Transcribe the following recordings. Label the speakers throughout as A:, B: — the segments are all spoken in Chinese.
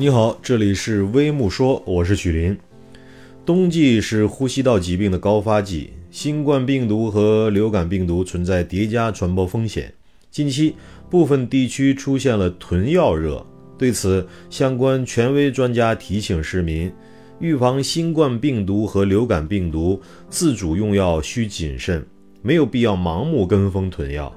A: 你好，这里是微木说，我是许林。冬季是呼吸道疾病的高发季，新冠病毒和流感病毒存在叠加传播风险。近期部分地区出现了囤药热，对此，相关权威专家提醒市民，预防新冠病毒和流感病毒，自主用药需谨慎，没有必要盲目跟风囤药。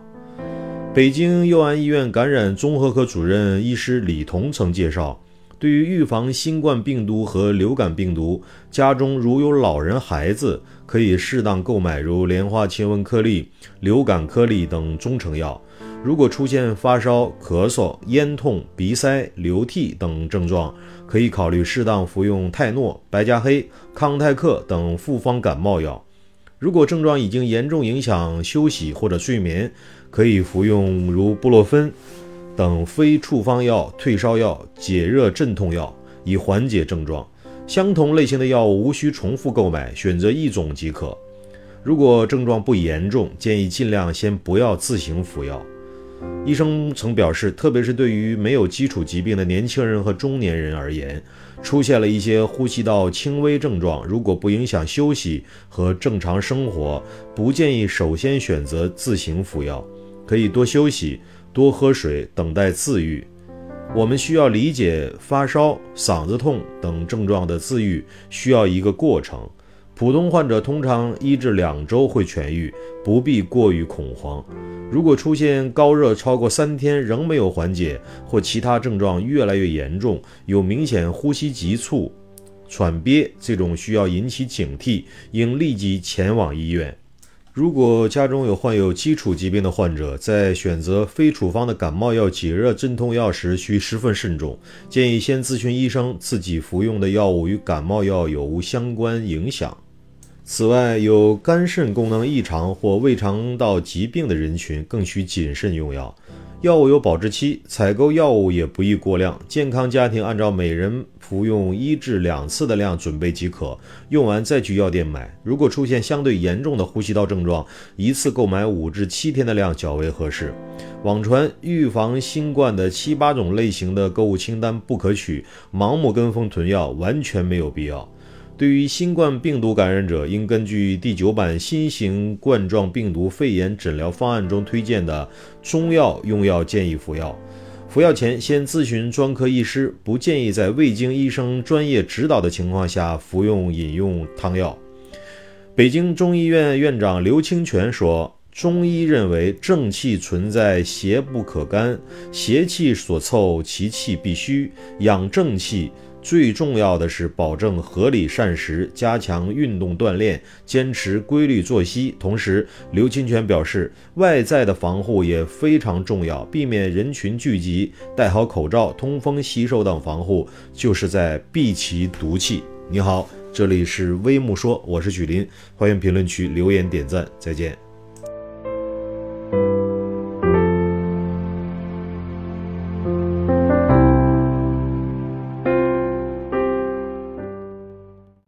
A: 北京佑安医院感染综合科主任医师李彤曾介绍。对于预防新冠病毒和流感病毒，家中如有老人、孩子，可以适当购买如莲花清瘟颗粒、流感颗粒等中成药。如果出现发烧、咳嗽、咽痛、鼻塞、流涕等症状，可以考虑适当服用泰诺、白加黑、康泰克等复方感冒药。如果症状已经严重影响休息或者睡眠，可以服用如布洛芬。等非处方药、退烧药、解热镇痛药，以缓解症状。相同类型的药物无需重复购买，选择一种即可。如果症状不严重，建议尽量先不要自行服药。医生曾表示，特别是对于没有基础疾病的年轻人和中年人而言，出现了一些呼吸道轻微症状，如果不影响休息和正常生活，不建议首先选择自行服药，可以多休息。多喝水，等待自愈。我们需要理解发烧、嗓子痛等症状的自愈需要一个过程。普通患者通常一至两周会痊愈，不必过于恐慌。如果出现高热超过三天仍没有缓解，或其他症状越来越严重，有明显呼吸急促、喘憋，这种需要引起警惕，应立即前往医院。如果家中有患有基础疾病的患者，在选择非处方的感冒药、解热镇痛药时，需十分慎重。建议先咨询医生，自己服用的药物与感冒药有无相关影响。此外，有肝肾功能异常或胃肠道疾病的人群，更需谨慎用药。药物有保质期，采购药物也不宜过量。健康家庭按照每人服用一至两次的量准备即可，用完再去药店买。如果出现相对严重的呼吸道症状，一次购买五至七天的量较为合适。网传预防新冠的七八种类型的购物清单不可取，盲目跟风囤药完全没有必要。对于新冠病毒感染者，应根据第九版新型冠状病毒肺炎诊疗方案中推荐的中药用药建议服药。服药前先咨询专科医师，不建议在未经医生专业指导的情况下服用饮用汤药。北京中医院院长刘清泉说：“中医认为正气存在邪不可干，邪气所凑其气必虚，养正气。”最重要的是保证合理膳食，加强运动锻炼，坚持规律作息。同时，刘清泉表示，外在的防护也非常重要，避免人群聚集，戴好口罩、通风、洗手等防护，就是在避其毒气。你好，这里是微木说，我是许林，欢迎评论区留言点赞，再见。